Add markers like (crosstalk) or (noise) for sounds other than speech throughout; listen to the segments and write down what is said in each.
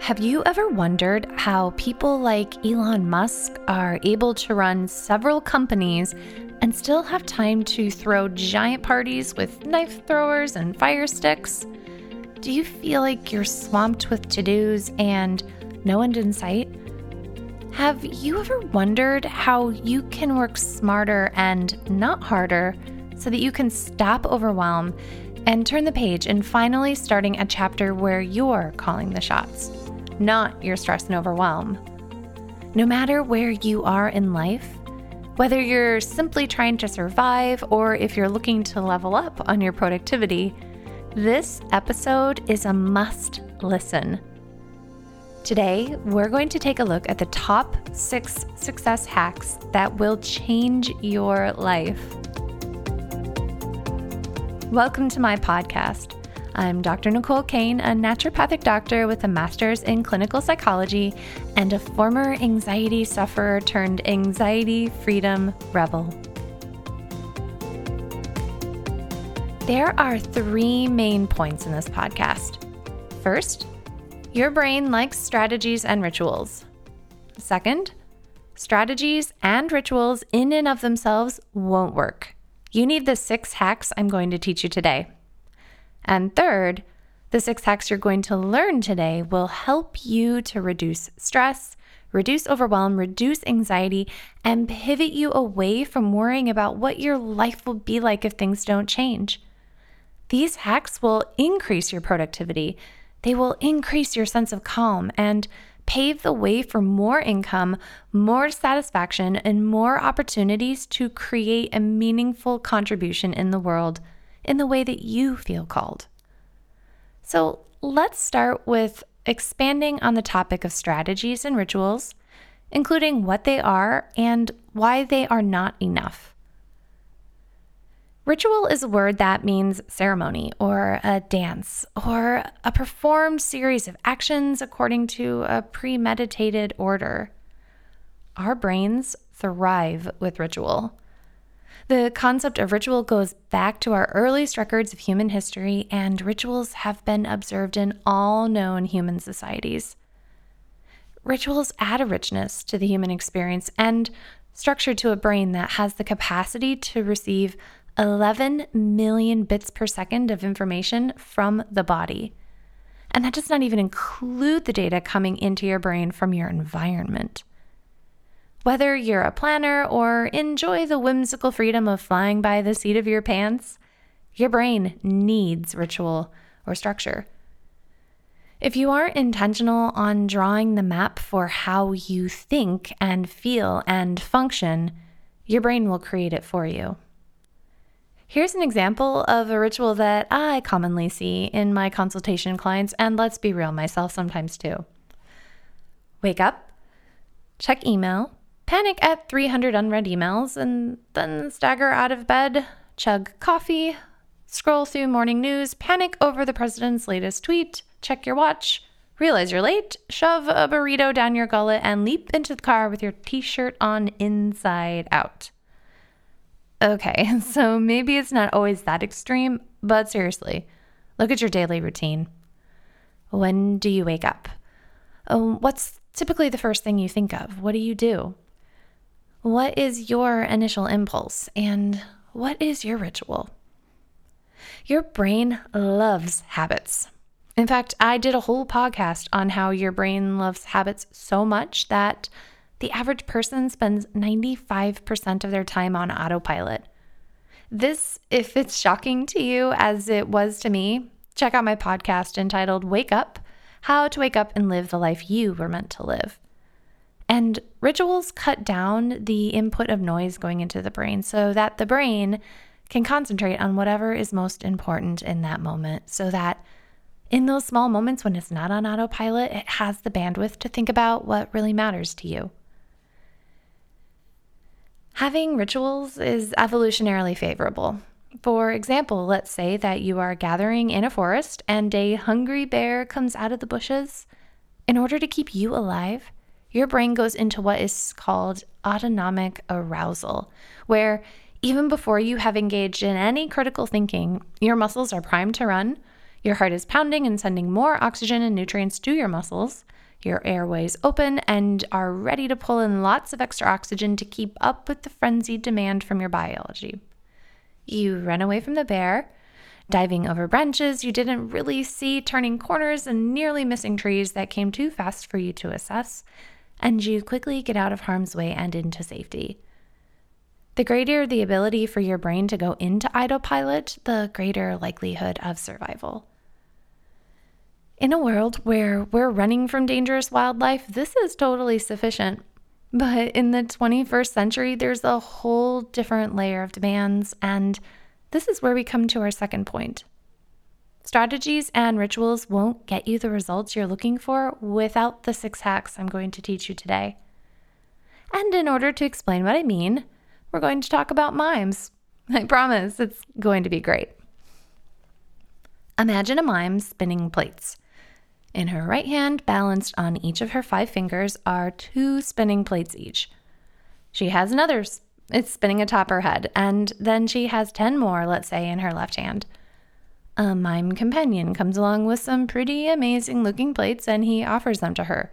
Have you ever wondered how people like Elon Musk are able to run several companies and still have time to throw giant parties with knife throwers and fire sticks? Do you feel like you're swamped with to dos and no end in sight? Have you ever wondered how you can work smarter and not harder so that you can stop overwhelm and turn the page and finally starting a chapter where you're calling the shots? Not your stress and overwhelm. No matter where you are in life, whether you're simply trying to survive or if you're looking to level up on your productivity, this episode is a must listen. Today, we're going to take a look at the top six success hacks that will change your life. Welcome to my podcast. I'm Dr. Nicole Cain, a naturopathic doctor with a master's in clinical psychology and a former anxiety sufferer turned anxiety freedom rebel. There are three main points in this podcast. First, your brain likes strategies and rituals. Second, strategies and rituals in and of themselves won't work. You need the six hacks I'm going to teach you today. And third, the six hacks you're going to learn today will help you to reduce stress, reduce overwhelm, reduce anxiety, and pivot you away from worrying about what your life will be like if things don't change. These hacks will increase your productivity, they will increase your sense of calm, and pave the way for more income, more satisfaction, and more opportunities to create a meaningful contribution in the world in the way that you feel called. So let's start with expanding on the topic of strategies and rituals, including what they are and why they are not enough. Ritual is a word that means ceremony or a dance or a performed series of actions according to a premeditated order. Our brains thrive with ritual. The concept of ritual goes back to our earliest records of human history, and rituals have been observed in all known human societies. Rituals add a richness to the human experience and structure to a brain that has the capacity to receive 11 million bits per second of information from the body. And that does not even include the data coming into your brain from your environment. Whether you're a planner or enjoy the whimsical freedom of flying by the seat of your pants, your brain needs ritual or structure. If you aren't intentional on drawing the map for how you think and feel and function, your brain will create it for you. Here's an example of a ritual that I commonly see in my consultation clients, and let's be real, myself sometimes too. Wake up, check email, panic at 300 unread emails, and then stagger out of bed, chug coffee, scroll through morning news, panic over the president's latest tweet, check your watch, realize you're late, shove a burrito down your gullet, and leap into the car with your t shirt on inside out. Okay, (laughs) so maybe it's not always that extreme, but seriously, look at your daily routine. When do you wake up? Um, what's typically the first thing you think of? What do you do? What is your initial impulse and what is your ritual? Your brain loves habits. In fact, I did a whole podcast on how your brain loves habits so much that the average person spends 95% of their time on autopilot. This, if it's shocking to you as it was to me, check out my podcast entitled Wake Up How to Wake Up and Live the Life You Were Meant to Live. And rituals cut down the input of noise going into the brain so that the brain can concentrate on whatever is most important in that moment so that in those small moments when it's not on autopilot, it has the bandwidth to think about what really matters to you. Having rituals is evolutionarily favorable. For example, let's say that you are gathering in a forest and a hungry bear comes out of the bushes. In order to keep you alive, your brain goes into what is called autonomic arousal, where even before you have engaged in any critical thinking, your muscles are primed to run, Your heart is pounding and sending more oxygen and nutrients to your muscles. Your airways open and are ready to pull in lots of extra oxygen to keep up with the frenzied demand from your biology. You run away from the bear, diving over branches you didn't really see, turning corners and nearly missing trees that came too fast for you to assess, and you quickly get out of harm's way and into safety. The greater the ability for your brain to go into autopilot, the greater likelihood of survival. In a world where we're running from dangerous wildlife, this is totally sufficient. But in the 21st century, there's a whole different layer of demands, and this is where we come to our second point. Strategies and rituals won't get you the results you're looking for without the six hacks I'm going to teach you today. And in order to explain what I mean, we're going to talk about mimes. (laughs) I promise it's going to be great. Imagine a mime spinning plates. In her right hand, balanced on each of her five fingers, are two spinning plates each. She has another, it's spinning atop her head, and then she has 10 more, let's say, in her left hand. A mime companion comes along with some pretty amazing looking plates and he offers them to her.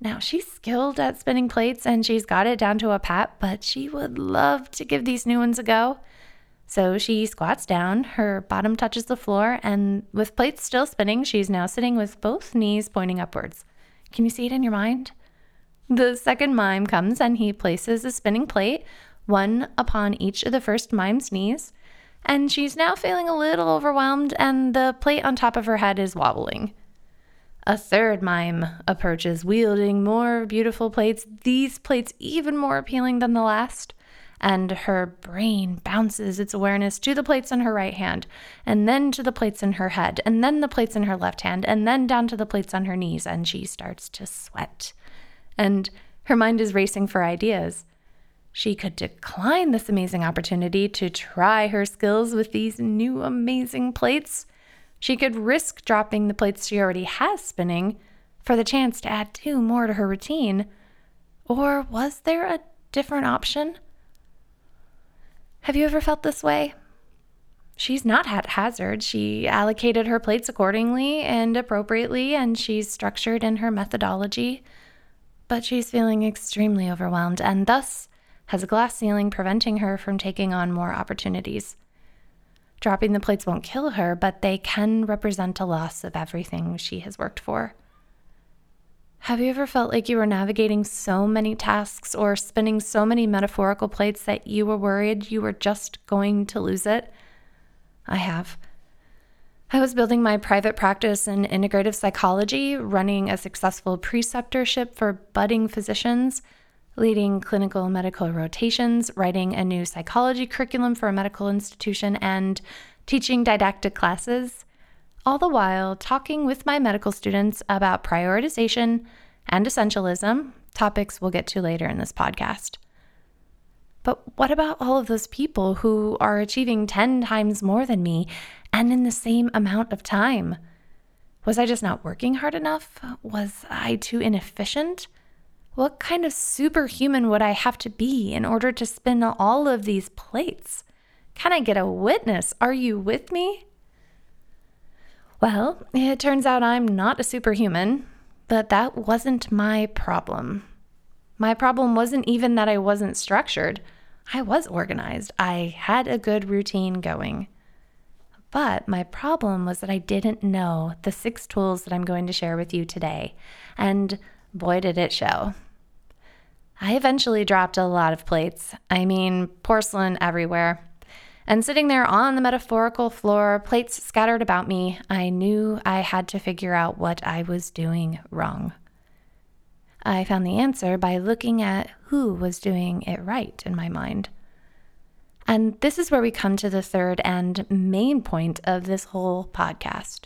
Now, she's skilled at spinning plates and she's got it down to a pat, but she would love to give these new ones a go. So she squats down, her bottom touches the floor, and with plates still spinning, she's now sitting with both knees pointing upwards. Can you see it in your mind? The second mime comes and he places a spinning plate, one upon each of the first mime's knees, and she's now feeling a little overwhelmed, and the plate on top of her head is wobbling. A third mime approaches, wielding more beautiful plates, these plates even more appealing than the last and her brain bounces its awareness to the plates in her right hand, and then to the plates in her head, and then the plates in her left hand, and then down to the plates on her knees, and she starts to sweat. And her mind is racing for ideas. She could decline this amazing opportunity to try her skills with these new amazing plates. She could risk dropping the plates she already has spinning for the chance to add two more to her routine. Or was there a different option? Have you ever felt this way? She's not haphazard. She allocated her plates accordingly and appropriately, and she's structured in her methodology. But she's feeling extremely overwhelmed and thus has a glass ceiling preventing her from taking on more opportunities. Dropping the plates won't kill her, but they can represent a loss of everything she has worked for. Have you ever felt like you were navigating so many tasks or spinning so many metaphorical plates that you were worried you were just going to lose it? I have. I was building my private practice in integrative psychology, running a successful preceptorship for budding physicians, leading clinical medical rotations, writing a new psychology curriculum for a medical institution, and teaching didactic classes all the while talking with my medical students about prioritization and essentialism, topics we'll get to later in this podcast. But what about all of those people who are achieving 10 times more than me and in the same amount of time? Was I just not working hard enough? Was I too inefficient? What kind of superhuman would I have to be in order to spin all of these plates? Can I get a witness? Are you with me? Well, it turns out I'm not a superhuman, but that wasn't my problem. My problem wasn't even that I wasn't structured. I was organized. I had a good routine going. But my problem was that I didn't know the six tools that I'm going to share with you today. And boy, did it show. I eventually dropped a lot of plates. I mean, porcelain everywhere. And sitting there on the metaphorical floor, plates scattered about me, I knew I had to figure out what I was doing wrong. I found the answer by looking at who was doing it right in my mind. And this is where we come to the third and main point of this whole podcast.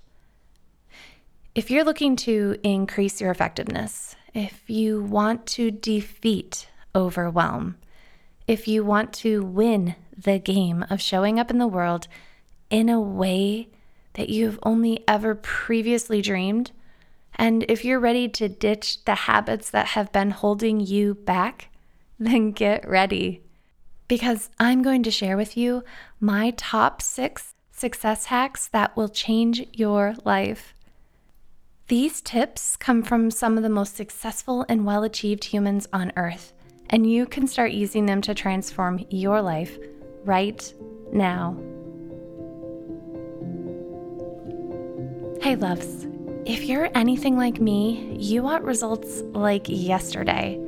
If you're looking to increase your effectiveness, if you want to defeat overwhelm, if you want to win the game of showing up in the world in a way that you've only ever previously dreamed. And if you're ready to ditch the habits that have been holding you back, then get ready. Because I'm going to share with you my top six success hacks that will change your life. These tips come from some of the most successful and well achieved humans on earth, and you can start using them to transform your life right now. Hey, loves, if you're anything like me, you want results like yesterday,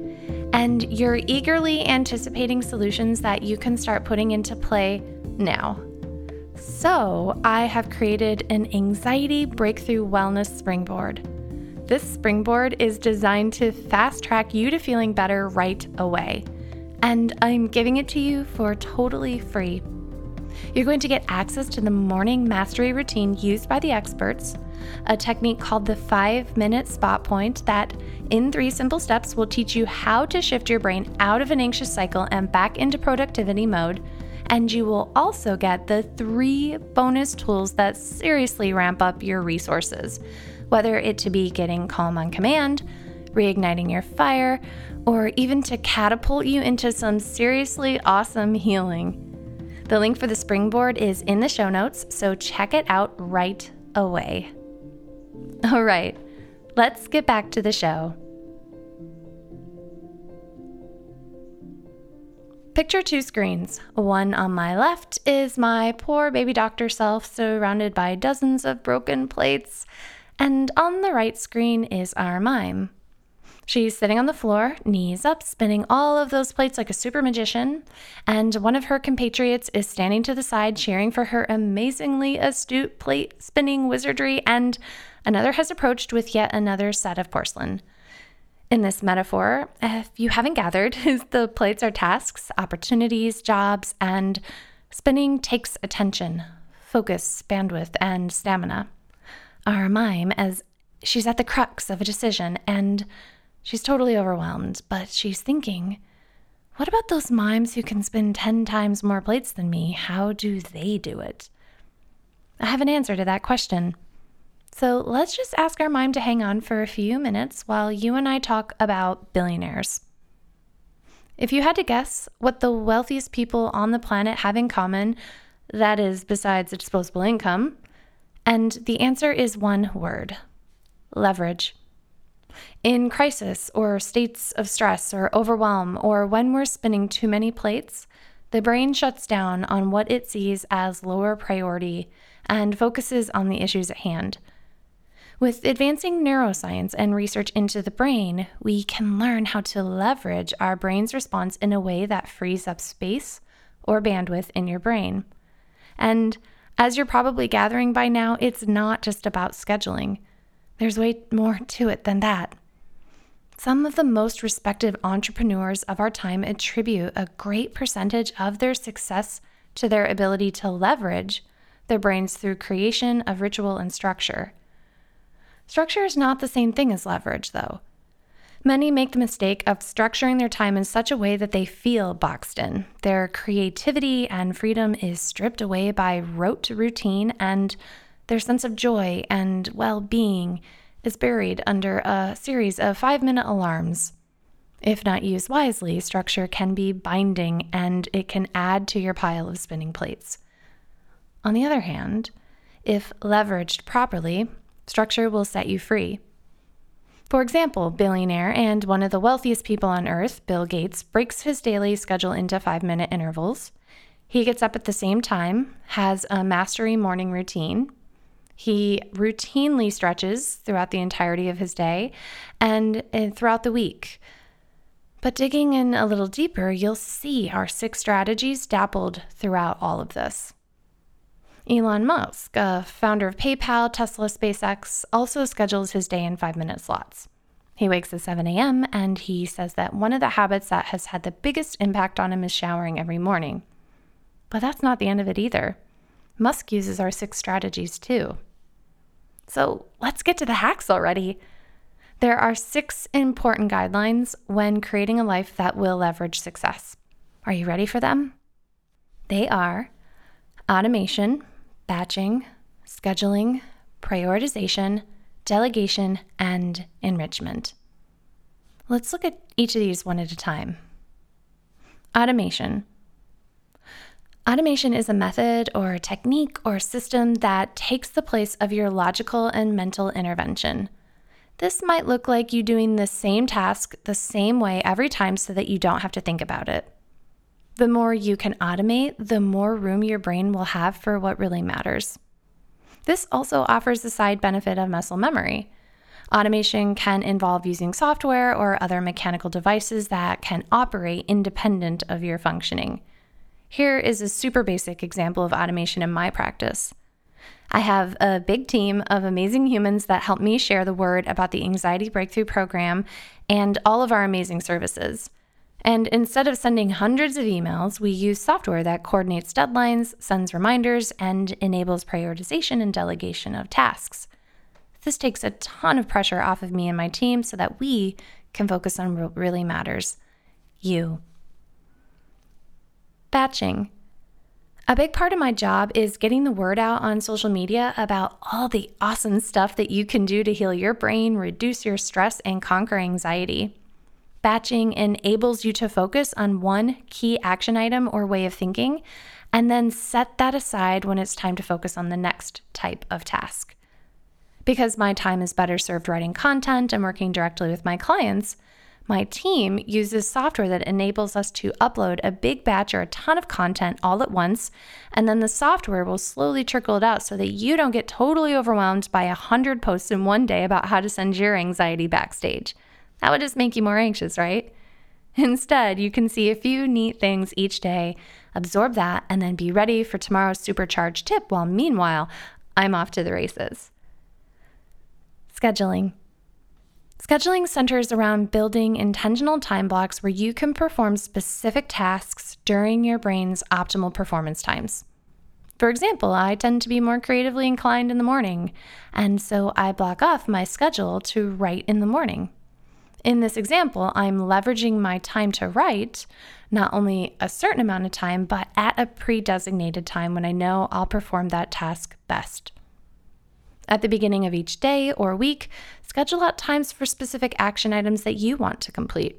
and you're eagerly anticipating solutions that you can start putting into play now. So, I have created an anxiety breakthrough wellness springboard. This springboard is designed to fast track you to feeling better right away. And I'm giving it to you for totally free. You're going to get access to the morning mastery routine used by the experts, a technique called the five minute spot point that, in three simple steps, will teach you how to shift your brain out of an anxious cycle and back into productivity mode and you will also get the three bonus tools that seriously ramp up your resources, whether it to be getting calm on command, reigniting your fire, or even to catapult you into some seriously awesome healing. The link for the springboard is in the show notes, so check it out right away. All right, let's get back to the show. Picture two screens. One on my left is my poor baby doctor self, surrounded by dozens of broken plates, and on the right screen is our mime. She's sitting on the floor, knees up, spinning all of those plates like a super magician, and one of her compatriots is standing to the side cheering for her amazingly astute plate spinning wizardry, and another has approached with yet another set of porcelain. In this metaphor, if you haven't gathered, (laughs) the plates are tasks, opportunities, jobs, and spinning takes attention, focus, bandwidth, and stamina. Our mime, as she's at the crux of a decision and she's totally overwhelmed, but she's thinking, what about those mimes who can spin 10 times more plates than me? How do they do it? I have an answer to that question. So let's just ask our mime to hang on for a few minutes while you and I talk about billionaires. If you had to guess what the wealthiest people on the planet have in common, that is, besides a disposable income, and the answer is one word leverage. In crisis or states of stress or overwhelm, or when we're spinning too many plates, the brain shuts down on what it sees as lower priority and focuses on the issues at hand. With advancing neuroscience and research into the brain, we can learn how to leverage our brain's response in a way that frees up space or bandwidth in your brain. And as you're probably gathering by now, it's not just about scheduling. There's way more to it than that. Some of the most respected entrepreneurs of our time attribute a great percentage of their success to their ability to leverage their brains through creation of ritual and structure. Structure is not the same thing as leverage, though. Many make the mistake of structuring their time in such a way that they feel boxed in. Their creativity and freedom is stripped away by rote routine, and their sense of joy and well being is buried under a series of five minute alarms. If not used wisely, structure can be binding and it can add to your pile of spinning plates. On the other hand, if leveraged properly, Structure will set you free. For example, billionaire and one of the wealthiest people on earth, Bill Gates, breaks his daily schedule into five minute intervals. He gets up at the same time, has a mastery morning routine. He routinely stretches throughout the entirety of his day and uh, throughout the week. But digging in a little deeper, you'll see our six strategies dappled throughout all of this. Elon Musk, a founder of PayPal, Tesla, SpaceX, also schedules his day in five minute slots. He wakes at 7 a.m. and he says that one of the habits that has had the biggest impact on him is showering every morning. But that's not the end of it either. Musk uses our six strategies too. So let's get to the hacks already. There are six important guidelines when creating a life that will leverage success. Are you ready for them? They are automation, batching, scheduling, prioritization, delegation, and enrichment. Let's look at each of these one at a time. Automation. Automation is a method or a technique or system that takes the place of your logical and mental intervention. This might look like you doing the same task the same way every time so that you don't have to think about it. The more you can automate, the more room your brain will have for what really matters. This also offers the side benefit of muscle memory. Automation can involve using software or other mechanical devices that can operate independent of your functioning. Here is a super basic example of automation in my practice. I have a big team of amazing humans that help me share the word about the Anxiety Breakthrough Program and all of our amazing services. And instead of sending hundreds of emails, we use software that coordinates deadlines, sends reminders, and enables prioritization and delegation of tasks. This takes a ton of pressure off of me and my team so that we can focus on what really matters you. Batching. A big part of my job is getting the word out on social media about all the awesome stuff that you can do to heal your brain, reduce your stress, and conquer anxiety. Batching enables you to focus on one key action item or way of thinking, and then set that aside when it's time to focus on the next type of task. Because my time is better served writing content and working directly with my clients, my team uses software that enables us to upload a big batch or a ton of content all at once, and then the software will slowly trickle it out so that you don't get totally overwhelmed by a hundred posts in one day about how to send your anxiety backstage. That would just make you more anxious, right? Instead, you can see a few neat things each day, absorb that, and then be ready for tomorrow's supercharged tip while meanwhile, I'm off to the races. Scheduling. Scheduling centers around building intentional time blocks where you can perform specific tasks during your brain's optimal performance times. For example, I tend to be more creatively inclined in the morning, and so I block off my schedule to write in the morning. In this example, I'm leveraging my time to write not only a certain amount of time, but at a pre designated time when I know I'll perform that task best. At the beginning of each day or week, schedule out times for specific action items that you want to complete.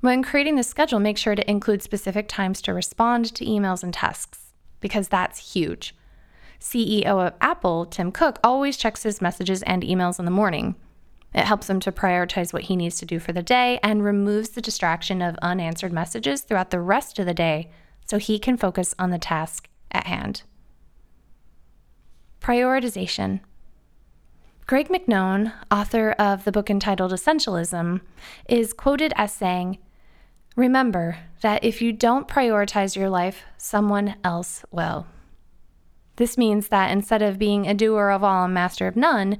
When creating the schedule, make sure to include specific times to respond to emails and tasks, because that's huge. CEO of Apple, Tim Cook, always checks his messages and emails in the morning. It helps him to prioritize what he needs to do for the day and removes the distraction of unanswered messages throughout the rest of the day so he can focus on the task at hand. Prioritization. Greg McKeown, author of the book entitled Essentialism, is quoted as saying, Remember that if you don't prioritize your life, someone else will. This means that instead of being a doer of all and master of none,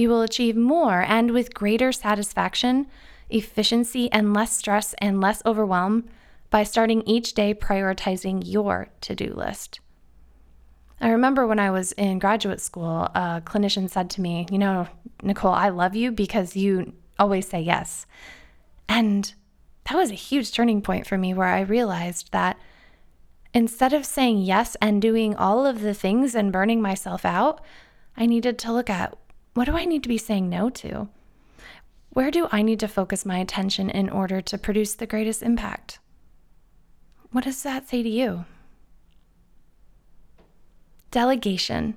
you will achieve more and with greater satisfaction, efficiency, and less stress and less overwhelm by starting each day prioritizing your to do list. I remember when I was in graduate school, a clinician said to me, You know, Nicole, I love you because you always say yes. And that was a huge turning point for me where I realized that instead of saying yes and doing all of the things and burning myself out, I needed to look at what do I need to be saying no to? Where do I need to focus my attention in order to produce the greatest impact? What does that say to you? Delegation.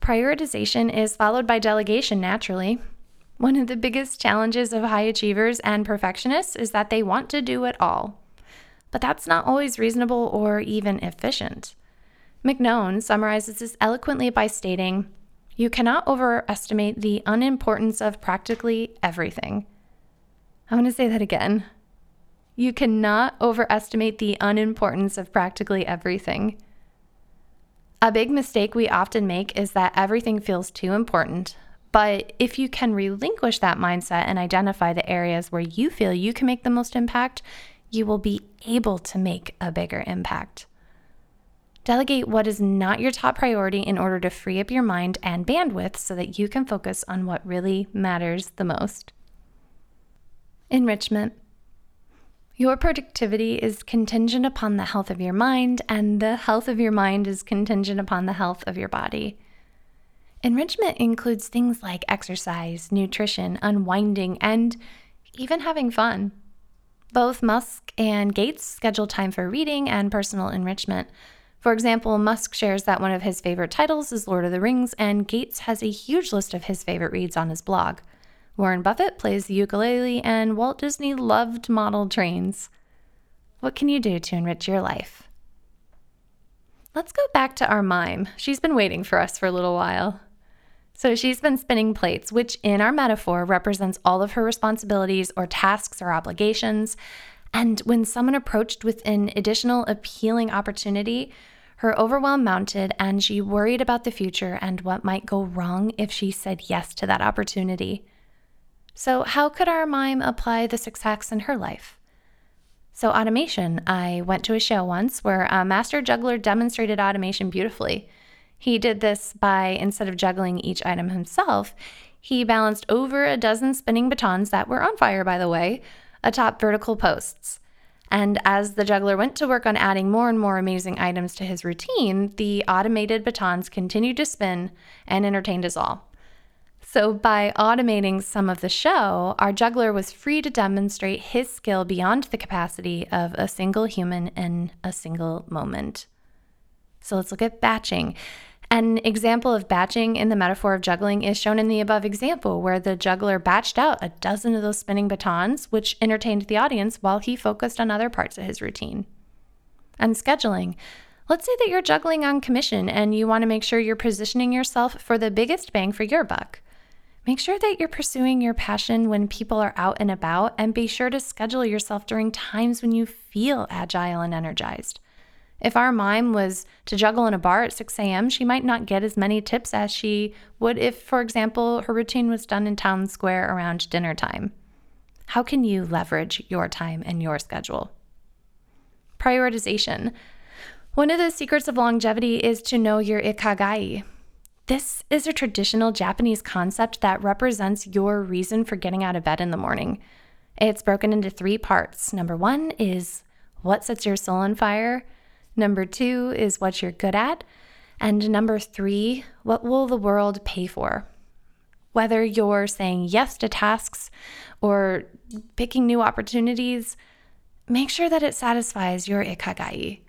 Prioritization is followed by delegation naturally. One of the biggest challenges of high achievers and perfectionists is that they want to do it all. But that's not always reasonable or even efficient. McKeown summarizes this eloquently by stating You cannot overestimate the unimportance of practically everything. I want to say that again. You cannot overestimate the unimportance of practically everything. A big mistake we often make is that everything feels too important. But if you can relinquish that mindset and identify the areas where you feel you can make the most impact, you will be able to make a bigger impact. Delegate what is not your top priority in order to free up your mind and bandwidth so that you can focus on what really matters the most. Enrichment. Your productivity is contingent upon the health of your mind, and the health of your mind is contingent upon the health of your body. Enrichment includes things like exercise, nutrition, unwinding, and even having fun. Both Musk and Gates schedule time for reading and personal enrichment. For example, Musk shares that one of his favorite titles is Lord of the Rings, and Gates has a huge list of his favorite reads on his blog. Warren Buffett plays the ukulele, and Walt Disney loved model trains. What can you do to enrich your life? Let's go back to our mime. She's been waiting for us for a little while. So she's been spinning plates, which in our metaphor represents all of her responsibilities or tasks or obligations. And when someone approached with an additional appealing opportunity, her overwhelm mounted and she worried about the future and what might go wrong if she said yes to that opportunity. So, how could our mime apply the success in her life? So, automation. I went to a show once where a master juggler demonstrated automation beautifully. He did this by, instead of juggling each item himself, he balanced over a dozen spinning batons that were on fire, by the way, atop vertical posts. And as the juggler went to work on adding more and more amazing items to his routine, the automated batons continued to spin and entertained us all. So, by automating some of the show, our juggler was free to demonstrate his skill beyond the capacity of a single human in a single moment. So, let's look at batching. An example of batching in the metaphor of juggling is shown in the above example, where the juggler batched out a dozen of those spinning batons, which entertained the audience while he focused on other parts of his routine. And scheduling. Let's say that you're juggling on commission and you want to make sure you're positioning yourself for the biggest bang for your buck. Make sure that you're pursuing your passion when people are out and about, and be sure to schedule yourself during times when you feel agile and energized. If our mime was to juggle in a bar at 6 a.m., she might not get as many tips as she would if, for example, her routine was done in town square around dinner time. How can you leverage your time and your schedule? Prioritization. One of the secrets of longevity is to know your ikigai. This is a traditional Japanese concept that represents your reason for getting out of bed in the morning. It's broken into three parts. Number one is what sets your soul on fire? Number two is what you're good at. And number three, what will the world pay for? Whether you're saying yes to tasks or picking new opportunities, make sure that it satisfies your ikigai.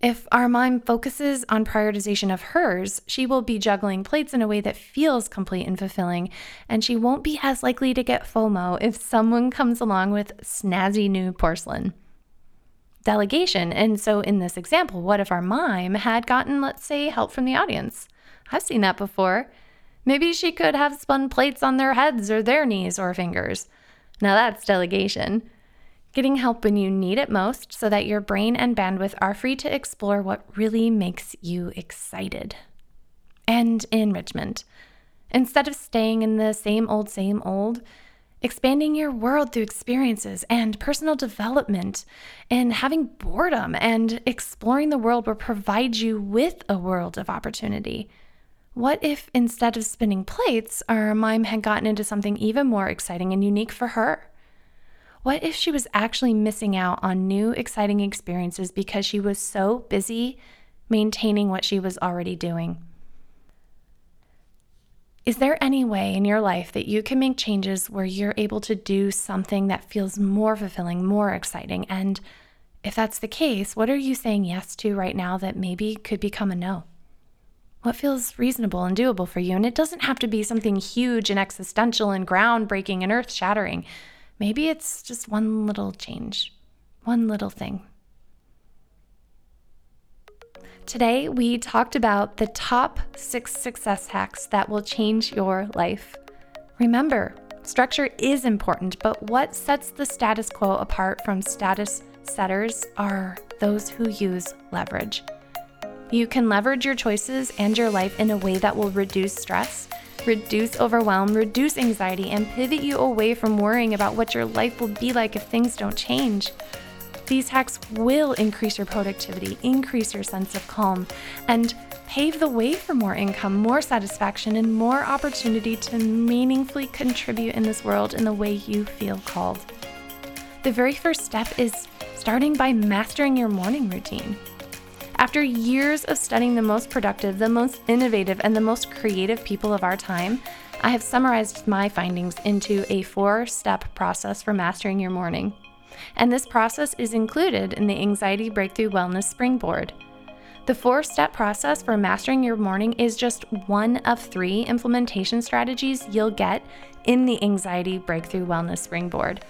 If our mom focuses on prioritization of hers, she will be juggling plates in a way that feels complete and fulfilling, and she won't be as likely to get FOMO if someone comes along with snazzy new porcelain delegation. And so, in this example, what if our mime had gotten, let's say, help from the audience? I've seen that before. Maybe she could have spun plates on their heads or their knees or fingers. Now, that's delegation. Getting help when you need it most so that your brain and bandwidth are free to explore what really makes you excited. And enrichment. Instead of staying in the same old, same old, expanding your world through experiences and personal development, and having boredom and exploring the world will provide you with a world of opportunity. What if instead of spinning plates, our mime had gotten into something even more exciting and unique for her? What if she was actually missing out on new, exciting experiences because she was so busy maintaining what she was already doing? Is there any way in your life that you can make changes where you're able to do something that feels more fulfilling, more exciting? And if that's the case, what are you saying yes to right now that maybe could become a no? What feels reasonable and doable for you? And it doesn't have to be something huge and existential and groundbreaking and earth shattering. Maybe it's just one little change, one little thing. Today, we talked about the top six success hacks that will change your life. Remember, structure is important, but what sets the status quo apart from status setters are those who use leverage. You can leverage your choices and your life in a way that will reduce stress, reduce overwhelm, reduce anxiety, and pivot you away from worrying about what your life will be like if things don't change. These hacks will increase your productivity, increase your sense of calm, and pave the way for more income, more satisfaction, and more opportunity to meaningfully contribute in this world in the way you feel called. The very first step is starting by mastering your morning routine. After years of studying the most productive, the most innovative, and the most creative people of our time, I have summarized my findings into a four step process for mastering your morning. And this process is included in the Anxiety Breakthrough Wellness Springboard. The four step process for mastering your morning is just one of three implementation strategies you'll get in the Anxiety Breakthrough Wellness Springboard.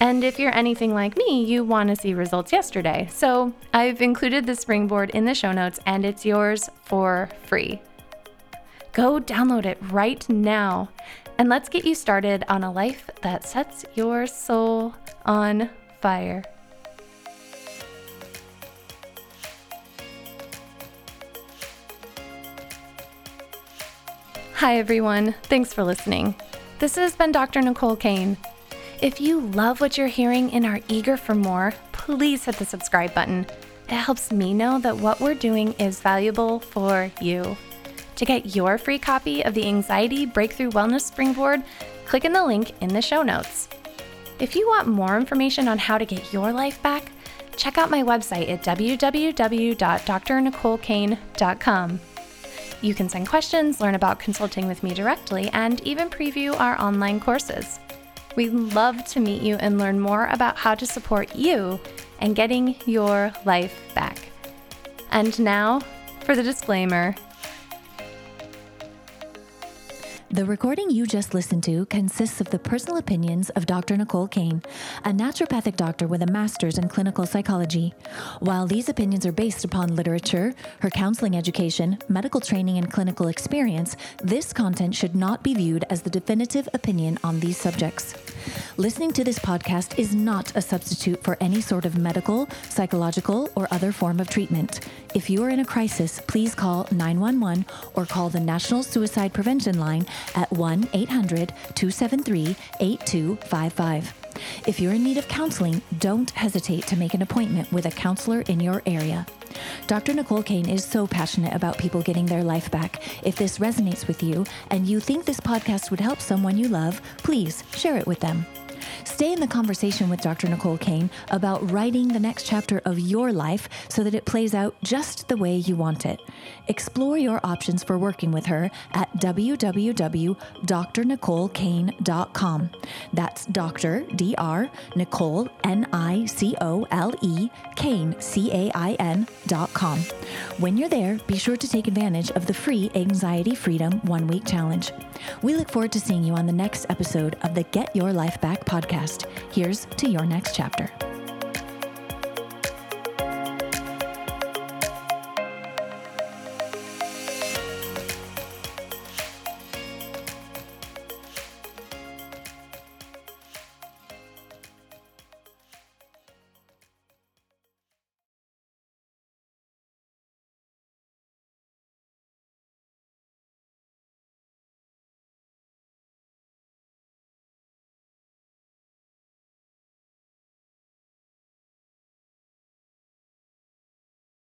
And if you're anything like me, you want to see results yesterday. So I've included the springboard in the show notes and it's yours for free. Go download it right now and let's get you started on a life that sets your soul on fire. Hi, everyone. Thanks for listening. This has been Dr. Nicole Cain. If you love what you're hearing and are eager for more, please hit the subscribe button. It helps me know that what we're doing is valuable for you. To get your free copy of the Anxiety Breakthrough Wellness Springboard, click in the link in the show notes. If you want more information on how to get your life back, check out my website at www.drnicolecain.com. You can send questions, learn about consulting with me directly, and even preview our online courses. We'd love to meet you and learn more about how to support you and getting your life back. And now for the disclaimer. The recording you just listened to consists of the personal opinions of Dr. Nicole Cain, a naturopathic doctor with a master's in clinical psychology. While these opinions are based upon literature, her counseling education, medical training, and clinical experience, this content should not be viewed as the definitive opinion on these subjects. Listening to this podcast is not a substitute for any sort of medical, psychological, or other form of treatment. If you are in a crisis, please call 911 or call the National Suicide Prevention Line at 1 800 273 8255. If you're in need of counseling, don't hesitate to make an appointment with a counselor in your area. Dr. Nicole Cain is so passionate about people getting their life back. If this resonates with you and you think this podcast would help someone you love, please share it with them. Stay in the conversation with Dr. Nicole Cain about writing the next chapter of your life so that it plays out just the way you want it. Explore your options for working with her at www.drnicolecain.com. That's Dr. D-R, Nicole, N-I-C-O-L-E, Cain, C-A-I-N.com. When you're there, be sure to take advantage of the free Anxiety Freedom One Week Challenge. We look forward to seeing you on the next episode of the Get Your Life Back podcast. Here's to your next chapter.